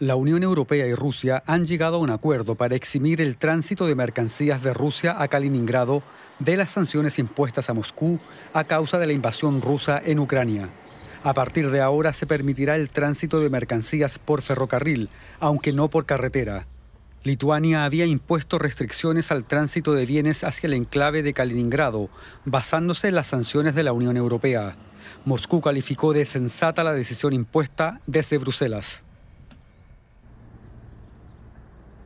La Unión Europea y Rusia han llegado a un acuerdo para eximir el tránsito de mercancías de Rusia a Kaliningrado de las sanciones impuestas a Moscú a causa de la invasión rusa en Ucrania. A partir de ahora se permitirá el tránsito de mercancías por ferrocarril, aunque no por carretera. Lituania había impuesto restricciones al tránsito de bienes hacia el enclave de Kaliningrado, basándose en las sanciones de la Unión Europea. Moscú calificó de sensata la decisión impuesta desde Bruselas.